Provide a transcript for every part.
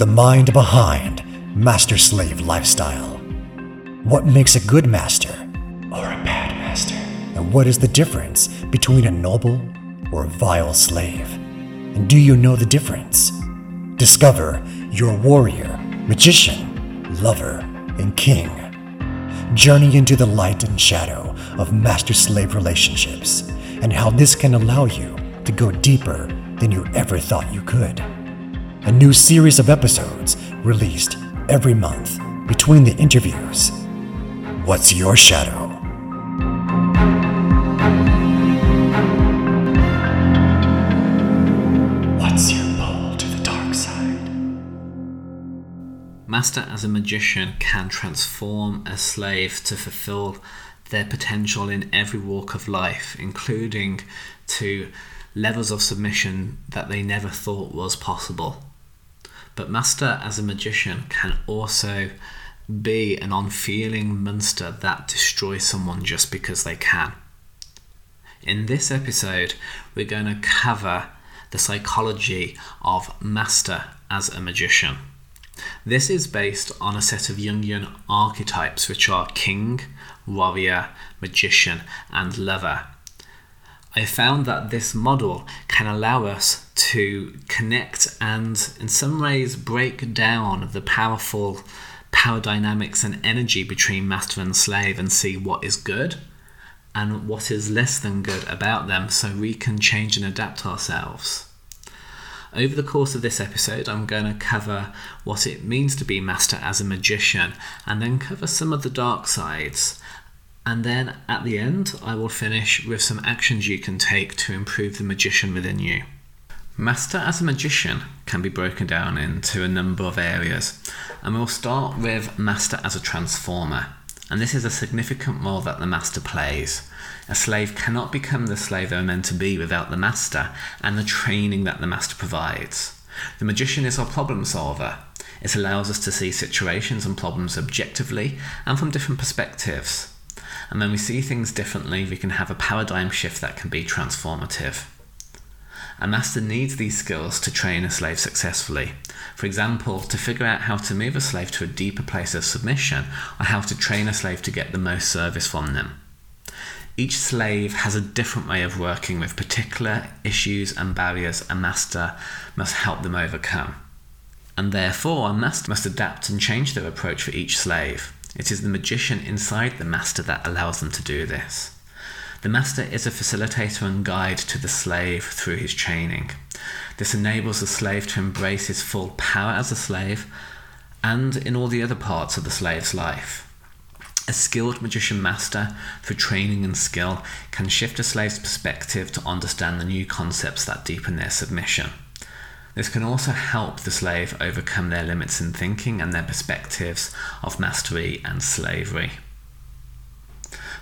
the mind behind master slave lifestyle. What makes a good master or a bad master? And what is the difference between a noble or a vile slave? And do you know the difference? Discover your warrior, magician, lover, and king. Journey into the light and shadow of master slave relationships and how this can allow you to go deeper than you ever thought you could. A new series of episodes released every month between the interviews. What's your shadow? What's your pull to the dark side? Master as a magician can transform a slave to fulfill their potential in every walk of life, including to levels of submission that they never thought was possible. But Master as a magician can also be an unfeeling monster that destroys someone just because they can. In this episode, we're going to cover the psychology of Master as a magician. This is based on a set of Jungian archetypes, which are king, warrior, magician, and lover. I found that this model can allow us to connect and, in some ways, break down the powerful power dynamics and energy between master and slave and see what is good and what is less than good about them so we can change and adapt ourselves. Over the course of this episode, I'm going to cover what it means to be master as a magician and then cover some of the dark sides. And then at the end, I will finish with some actions you can take to improve the magician within you. Master as a magician can be broken down into a number of areas, and we'll start with Master as a transformer. And this is a significant role that the master plays. A slave cannot become the slave they're meant to be without the master and the training that the master provides. The magician is our problem solver. It allows us to see situations and problems objectively and from different perspectives. And when we see things differently, we can have a paradigm shift that can be transformative. A master needs these skills to train a slave successfully. For example, to figure out how to move a slave to a deeper place of submission, or how to train a slave to get the most service from them. Each slave has a different way of working with particular issues and barriers a master must help them overcome. And therefore, a master must adapt and change their approach for each slave. It is the magician inside the master that allows them to do this. The master is a facilitator and guide to the slave through his training. This enables the slave to embrace his full power as a slave and in all the other parts of the slave's life. A skilled magician master, through training and skill, can shift a slave's perspective to understand the new concepts that deepen their submission. This can also help the slave overcome their limits in thinking and their perspectives of mastery and slavery.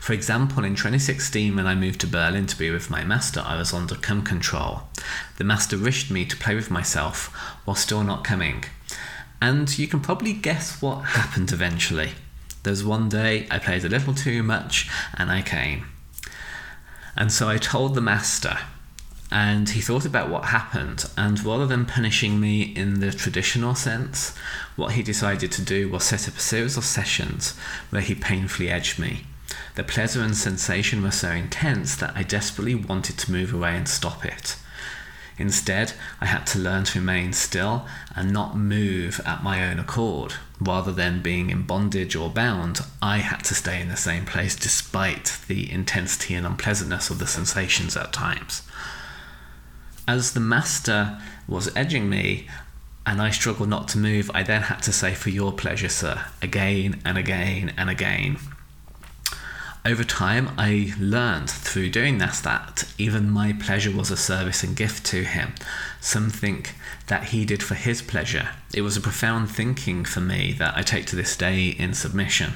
For example, in 2016, when I moved to Berlin to be with my master, I was under come control. The master wished me to play with myself while still not coming. And you can probably guess what happened eventually. There was one day I played a little too much and I came. And so I told the master, and he thought about what happened. And rather than punishing me in the traditional sense, what he decided to do was set up a series of sessions where he painfully edged me. The pleasure and sensation were so intense that I desperately wanted to move away and stop it. Instead, I had to learn to remain still and not move at my own accord. Rather than being in bondage or bound, I had to stay in the same place despite the intensity and unpleasantness of the sensations at times. As the master was edging me, and I struggled not to move, I then had to say, For your pleasure, sir, again and again and again over time, I learned through doing this that even my pleasure was a service and gift to him, something that he did for his pleasure. It was a profound thinking for me that I take to this day in submission.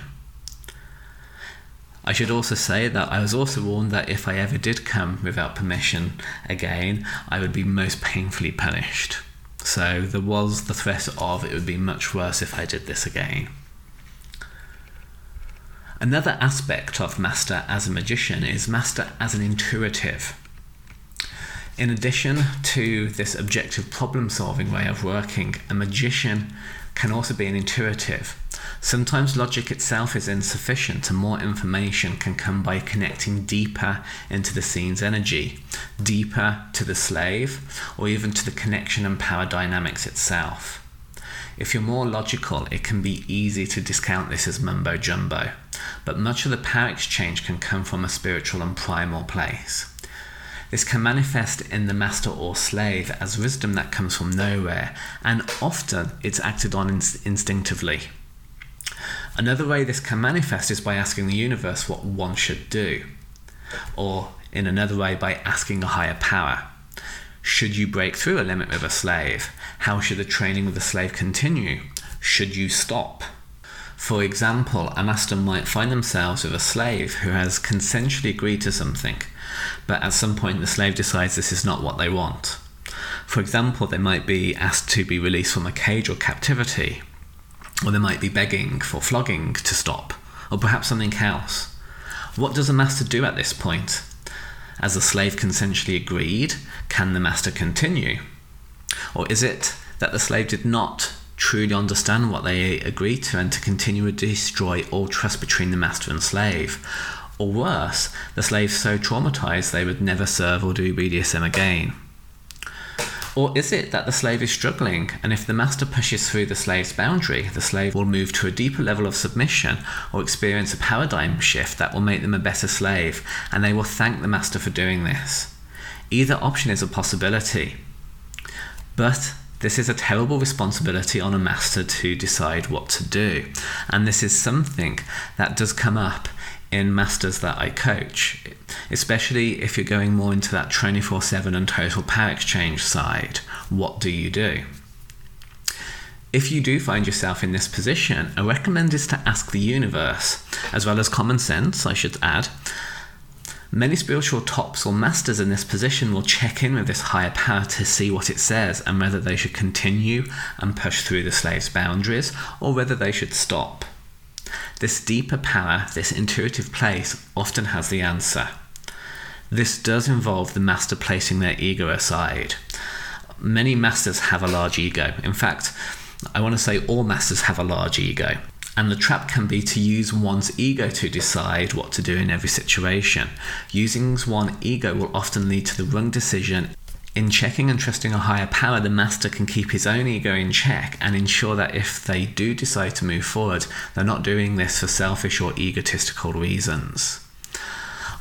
I should also say that I was also warned that if I ever did come without permission again, I would be most painfully punished. So there was the threat of it would be much worse if I did this again. Another aspect of Master as a magician is Master as an intuitive. In addition to this objective problem solving way of working, a magician can also be an intuitive. Sometimes logic itself is insufficient and more information can come by connecting deeper into the scene's energy, deeper to the slave, or even to the connection and power dynamics itself. If you're more logical, it can be easy to discount this as mumbo jumbo, but much of the power exchange can come from a spiritual and primal place. This can manifest in the master or slave as wisdom that comes from nowhere, and often it's acted on instinctively. Another way this can manifest is by asking the universe what one should do, or in another way, by asking a higher power. Should you break through a limit with a slave? How should the training with the slave continue? Should you stop? For example, a master might find themselves with a slave who has consensually agreed to something, but at some point the slave decides this is not what they want. For example, they might be asked to be released from a cage or captivity, or they might be begging for flogging to stop, or perhaps something else. What does the master do at this point? As the slave consensually agreed, can the master continue? Or is it that the slave did not truly understand what they agreed to and to continue to destroy all trust between the master and slave? Or worse, the slave so traumatized they would never serve or do BDSM again. Or is it that the slave is struggling, and if the master pushes through the slave's boundary, the slave will move to a deeper level of submission or experience a paradigm shift that will make them a better slave, and they will thank the master for doing this? Either option is a possibility. But this is a terrible responsibility on a master to decide what to do, and this is something that does come up in masters that I coach, especially if you're going more into that 24 7 and total power exchange side. What do you do? If you do find yourself in this position, I recommend is to ask the universe, as well as common sense, I should add. Many spiritual tops or masters in this position will check in with this higher power to see what it says and whether they should continue and push through the slave's boundaries or whether they should stop. This deeper power, this intuitive place, often has the answer. This does involve the master placing their ego aside. Many masters have a large ego. In fact, I want to say all masters have a large ego. And the trap can be to use one's ego to decide what to do in every situation. Using one's ego will often lead to the wrong decision in checking and trusting a higher power, the master can keep his own ego in check and ensure that if they do decide to move forward, they're not doing this for selfish or egotistical reasons.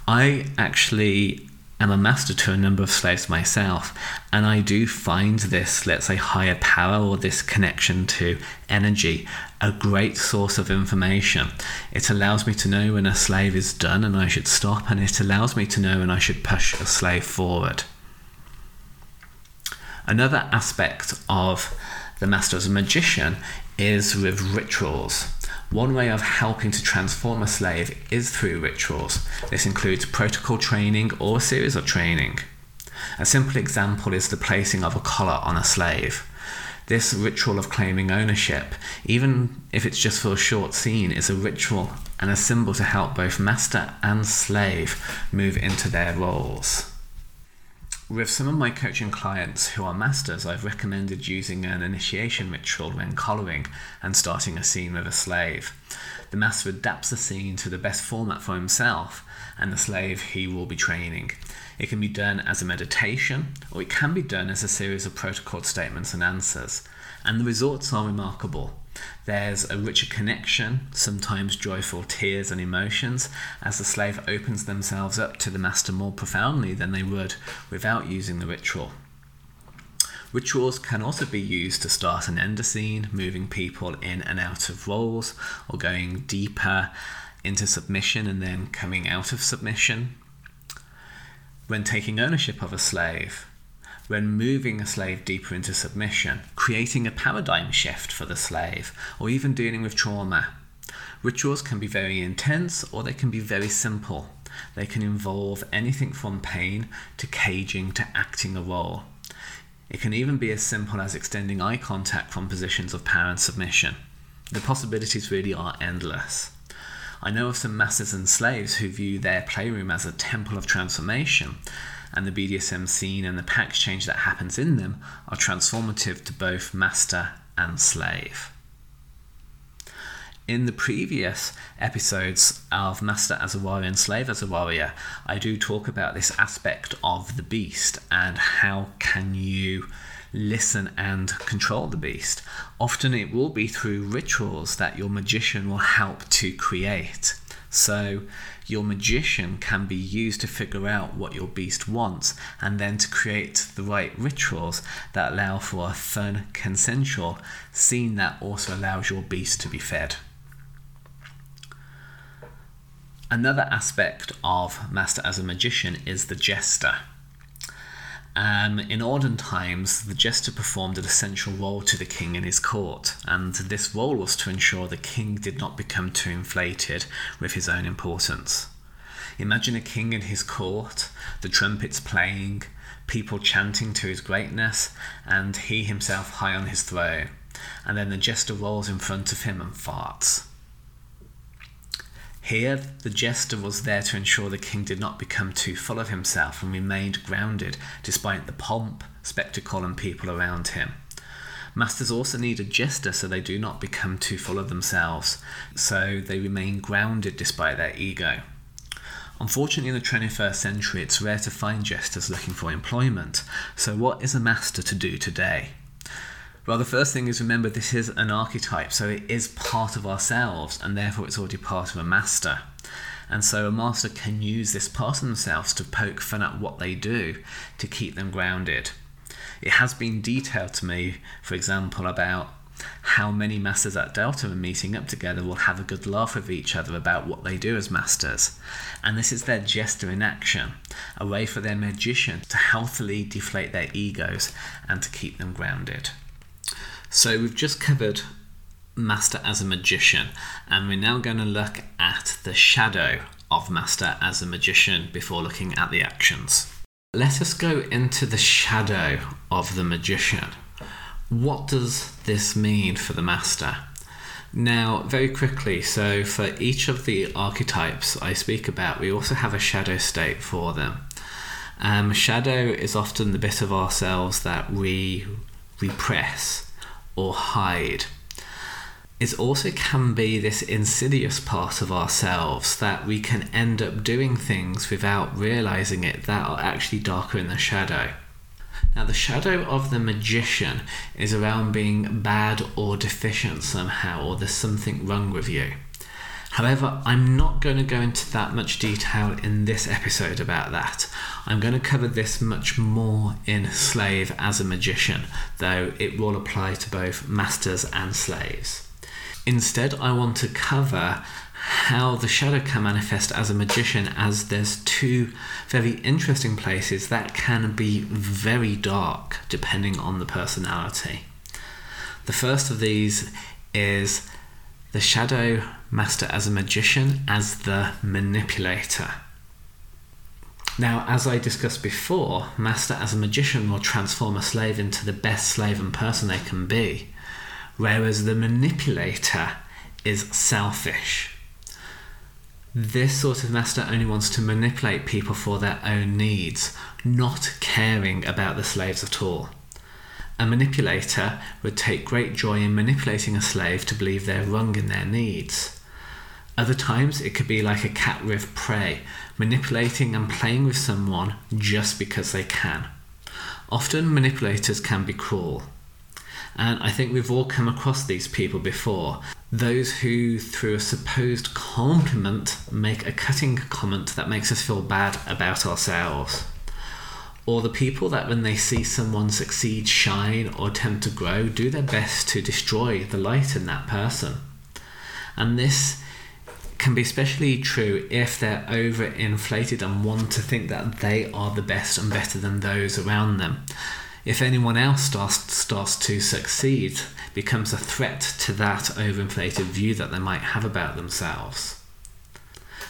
I actually am a master to a number of slaves myself, and I do find this, let's say, higher power or this connection to energy a great source of information. It allows me to know when a slave is done and I should stop, and it allows me to know when I should push a slave forward. Another aspect of the master as a magician is with rituals. One way of helping to transform a slave is through rituals. This includes protocol training or a series of training. A simple example is the placing of a collar on a slave. This ritual of claiming ownership, even if it's just for a short scene, is a ritual and a symbol to help both master and slave move into their roles. With some of my coaching clients who are masters, I've recommended using an initiation ritual when collaring and starting a scene with a slave. The master adapts the scene to the best format for himself and the slave he will be training. It can be done as a meditation or it can be done as a series of protocol statements and answers, and the results are remarkable. There's a richer connection, sometimes joyful tears and emotions, as the slave opens themselves up to the master more profoundly than they would without using the ritual. Rituals can also be used to start and end a scene, moving people in and out of roles, or going deeper into submission and then coming out of submission. When taking ownership of a slave, when moving a slave deeper into submission, creating a paradigm shift for the slave, or even dealing with trauma. Rituals can be very intense or they can be very simple. They can involve anything from pain to caging to acting a role. It can even be as simple as extending eye contact from positions of power and submission. The possibilities really are endless. I know of some masters and slaves who view their playroom as a temple of transformation, and the BDSM scene and the pack exchange that happens in them are transformative to both master and slave. In the previous episodes of Master as a Warrior and Slave as a Warrior, I do talk about this aspect of the beast and how can you listen and control the beast. Often it will be through rituals that your magician will help to create. So, your magician can be used to figure out what your beast wants and then to create the right rituals that allow for a fun, consensual scene that also allows your beast to be fed. Another aspect of Master as a magician is the jester. Um, in olden times, the jester performed an essential role to the king in his court, and this role was to ensure the king did not become too inflated with his own importance. Imagine a king in his court, the trumpets playing, people chanting to his greatness, and he himself high on his throne, and then the jester rolls in front of him and farts. Here, the jester was there to ensure the king did not become too full of himself and remained grounded despite the pomp, spectacle, and people around him. Masters also need a jester so they do not become too full of themselves, so they remain grounded despite their ego. Unfortunately, in the 21st century, it's rare to find jesters looking for employment, so what is a master to do today? Well, the first thing is remember this is an archetype, so it is part of ourselves, and therefore it's already part of a master. And so a master can use this part of themselves to poke fun at what they do to keep them grounded. It has been detailed to me, for example, about how many masters at Delta are meeting up together will have a good laugh with each other about what they do as masters. And this is their jester in action, a way for their magician to healthily deflate their egos and to keep them grounded. So we've just covered Master as a magician, and we're now going to look at the shadow of Master as a magician before looking at the actions. Let us go into the shadow of the magician. What does this mean for the Master? Now, very quickly, so for each of the archetypes I speak about, we also have a shadow state for them. Um, shadow is often the bit of ourselves that we repress or hide. It also can be this insidious part of ourselves that we can end up doing things without realizing it that are actually darker in the shadow. Now, the shadow of the magician is around being bad or deficient somehow, or there's something wrong with you. However, I'm not going to go into that much detail in this episode about that. I'm going to cover this much more in Slave as a Magician, though it will apply to both masters and slaves. Instead, I want to cover how the shadow can manifest as a magician, as there's two very interesting places that can be very dark depending on the personality. The first of these is the shadow master as a magician, as the manipulator. Now, as I discussed before, Master as a magician will transform a slave into the best slave and person they can be, whereas the manipulator is selfish. This sort of master only wants to manipulate people for their own needs, not caring about the slaves at all. A manipulator would take great joy in manipulating a slave to believe they're wrong in their needs. Other times, it could be like a cat with prey, manipulating and playing with someone just because they can. Often, manipulators can be cruel. And I think we've all come across these people before. Those who, through a supposed compliment, make a cutting comment that makes us feel bad about ourselves or the people that when they see someone succeed, shine, or attempt to grow, do their best to destroy the light in that person. And this can be especially true if they're overinflated and want to think that they are the best and better than those around them. If anyone else starts, starts to succeed, becomes a threat to that overinflated view that they might have about themselves.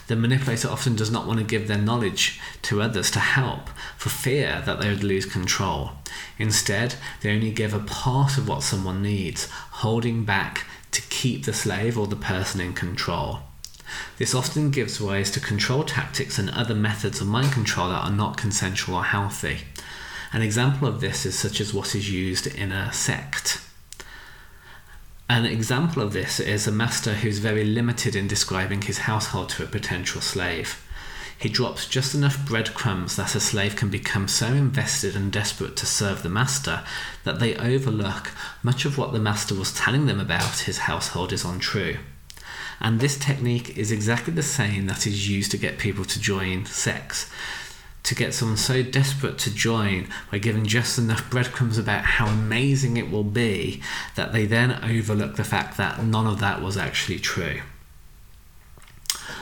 The manipulator often does not want to give their knowledge to others to help for fear that they would lose control. Instead, they only give a part of what someone needs, holding back to keep the slave or the person in control. This often gives rise to control tactics and other methods of mind control that are not consensual or healthy. An example of this is such as what is used in a sect. An example of this is a master who's very limited in describing his household to a potential slave. He drops just enough breadcrumbs that a slave can become so invested and desperate to serve the master that they overlook much of what the master was telling them about his household is untrue. And this technique is exactly the same that is used to get people to join sects. To get someone so desperate to join by giving just enough breadcrumbs about how amazing it will be that they then overlook the fact that none of that was actually true.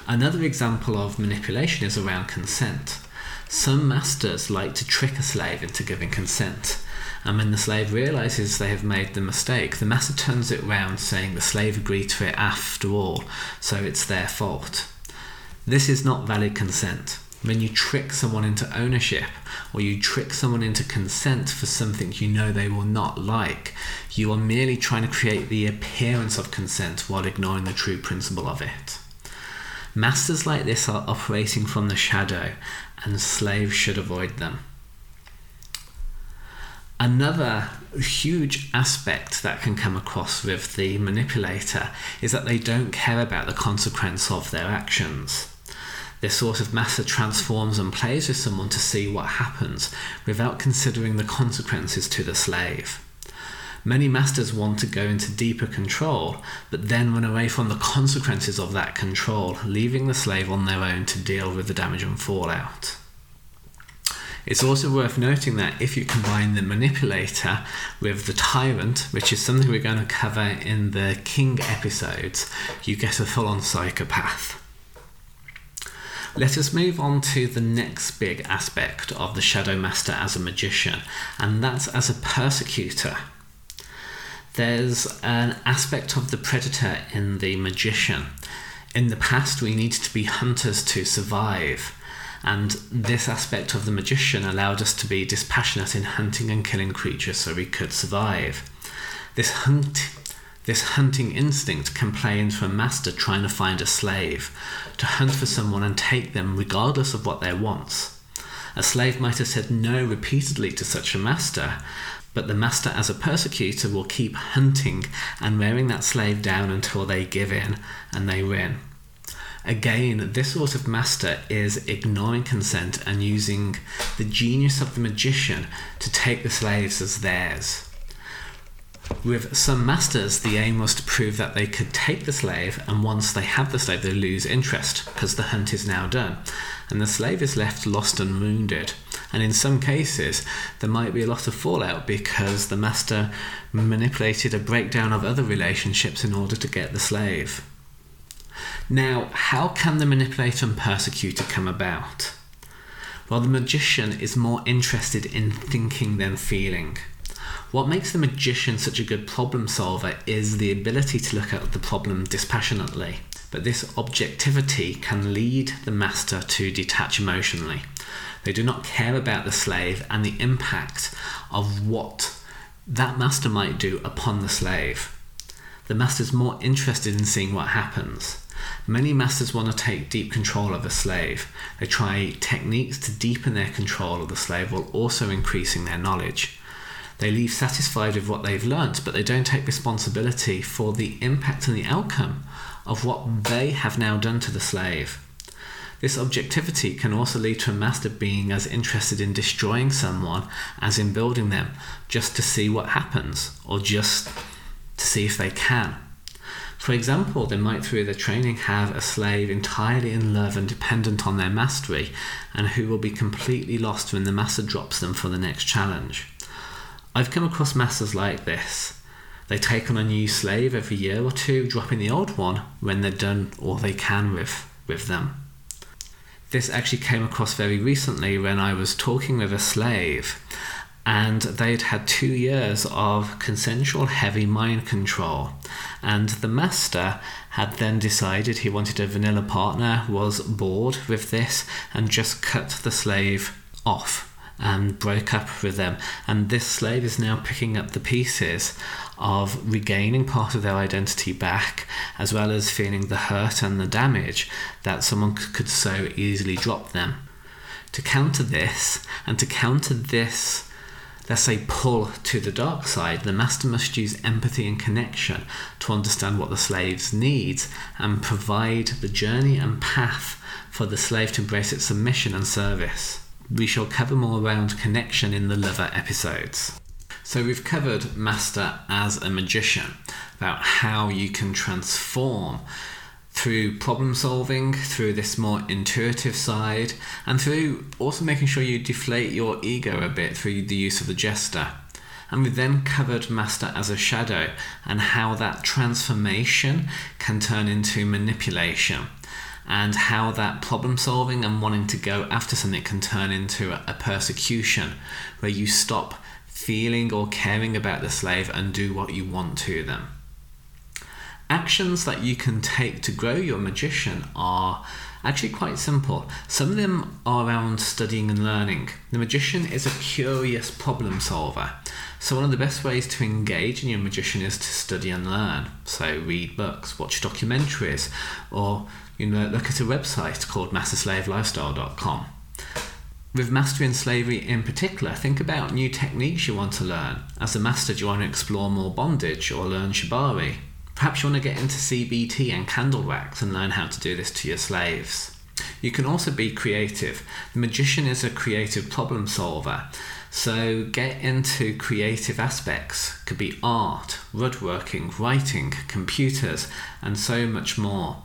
Another example of manipulation is around consent. Some masters like to trick a slave into giving consent. And when the slave realizes they have made the mistake, the master turns it round saying the slave agreed to it after all, so it's their fault. This is not valid consent. When you trick someone into ownership or you trick someone into consent for something you know they will not like, you are merely trying to create the appearance of consent while ignoring the true principle of it. Masters like this are operating from the shadow, and slaves should avoid them. Another huge aspect that can come across with the manipulator is that they don't care about the consequence of their actions. This sort of master transforms and plays with someone to see what happens without considering the consequences to the slave. Many masters want to go into deeper control, but then run away from the consequences of that control, leaving the slave on their own to deal with the damage and fallout. It's also worth noting that if you combine the manipulator with the tyrant, which is something we're going to cover in the king episodes, you get a full on psychopath. Let us move on to the next big aspect of the Shadow Master as a magician, and that's as a persecutor. There's an aspect of the predator in the magician. In the past, we needed to be hunters to survive. And this aspect of the magician allowed us to be dispassionate in hunting and killing creatures so we could survive. This hunt this hunting instinct can play into a master trying to find a slave, to hunt for someone and take them regardless of what their wants. A slave might have said no repeatedly to such a master, but the master as a persecutor will keep hunting and wearing that slave down until they give in and they win. Again, this sort of master is ignoring consent and using the genius of the magician to take the slaves as theirs. With some masters, the aim was to prove that they could take the slave, and once they have the slave, they lose interest because the hunt is now done, and the slave is left lost and wounded. And in some cases, there might be a lot of fallout because the master manipulated a breakdown of other relationships in order to get the slave. Now, how can the manipulator and persecutor come about? Well, the magician is more interested in thinking than feeling. What makes the magician such a good problem solver is the ability to look at the problem dispassionately. But this objectivity can lead the master to detach emotionally. They do not care about the slave and the impact of what that master might do upon the slave. The master is more interested in seeing what happens. Many masters want to take deep control of a slave. They try techniques to deepen their control of the slave while also increasing their knowledge. They leave satisfied with what they've learnt, but they don't take responsibility for the impact and the outcome of what they have now done to the slave. This objectivity can also lead to a master being as interested in destroying someone as in building them, just to see what happens, or just to see if they can. For example, they might through their training have a slave entirely in love and dependent on their mastery, and who will be completely lost when the master drops them for the next challenge. I've come across masters like this. They take on a new slave every year or two, dropping the old one when they're done all they can with, with them. This actually came across very recently when I was talking with a slave, and they'd had two years of consensual heavy mind control. And the master had then decided he wanted a vanilla partner, was bored with this, and just cut the slave off and broke up with them. And this slave is now picking up the pieces of regaining part of their identity back, as well as feeling the hurt and the damage that someone could so easily drop them. To counter this, and to counter this let's say, pull to the dark side, the master must use empathy and connection to understand what the slave's needs and provide the journey and path for the slave to embrace its submission and service. We shall cover more around connection in the lover episodes. So, we've covered Master as a magician, about how you can transform through problem solving, through this more intuitive side, and through also making sure you deflate your ego a bit through the use of the jester. And we then covered Master as a shadow and how that transformation can turn into manipulation, and how that problem solving and wanting to go after something can turn into a persecution where you stop feeling or caring about the slave and do what you want to them. Actions that you can take to grow your magician are actually quite simple. Some of them are around studying and learning. The magician is a curious problem solver. So, one of the best ways to engage in your magician is to study and learn. So, read books, watch documentaries, or you know, look at a website called masterslavelifestyle.com. With mastering slavery in particular, think about new techniques you want to learn. As a master, do you want to explore more bondage or learn shibari? Perhaps you want to get into CBT and candle wax and learn how to do this to your slaves. You can also be creative. The magician is a creative problem solver. So get into creative aspects. Could be art, woodworking, writing, computers, and so much more.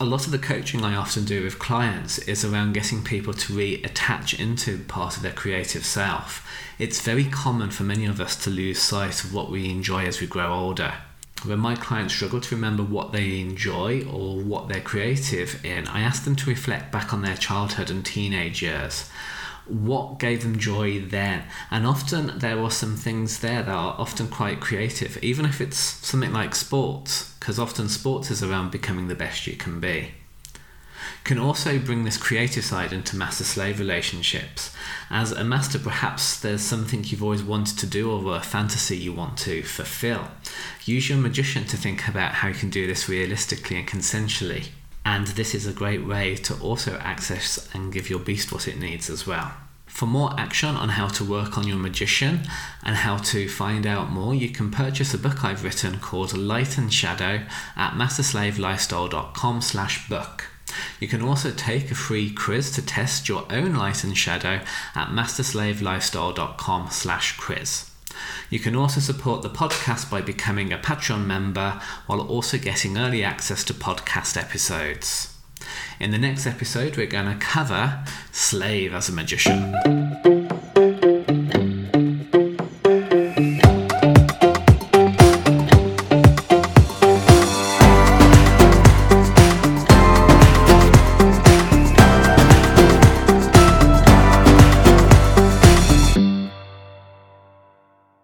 A lot of the coaching I often do with clients is around getting people to reattach into part of their creative self. It's very common for many of us to lose sight of what we enjoy as we grow older when my clients struggle to remember what they enjoy or what they're creative in, I ask them to reflect back on their childhood and teenage years. What gave them joy then? And often there are some things there that are often quite creative, even if it's something like sports, because often sports is around becoming the best you can be can also bring this creative side into master slave relationships. As a master, perhaps there's something you've always wanted to do or a fantasy you want to fulfill. Use your magician to think about how you can do this realistically and consensually. And this is a great way to also access and give your beast what it needs as well. For more action on how to work on your magician and how to find out more, you can purchase a book I've written called Light and Shadow at masterslavelifestyle.com slash book. You can also take a free quiz to test your own light and shadow at masterslavelifestyle.com slash quiz. You can also support the podcast by becoming a Patreon member while also getting early access to podcast episodes. In the next episode, we're going to cover Slave as a Magician.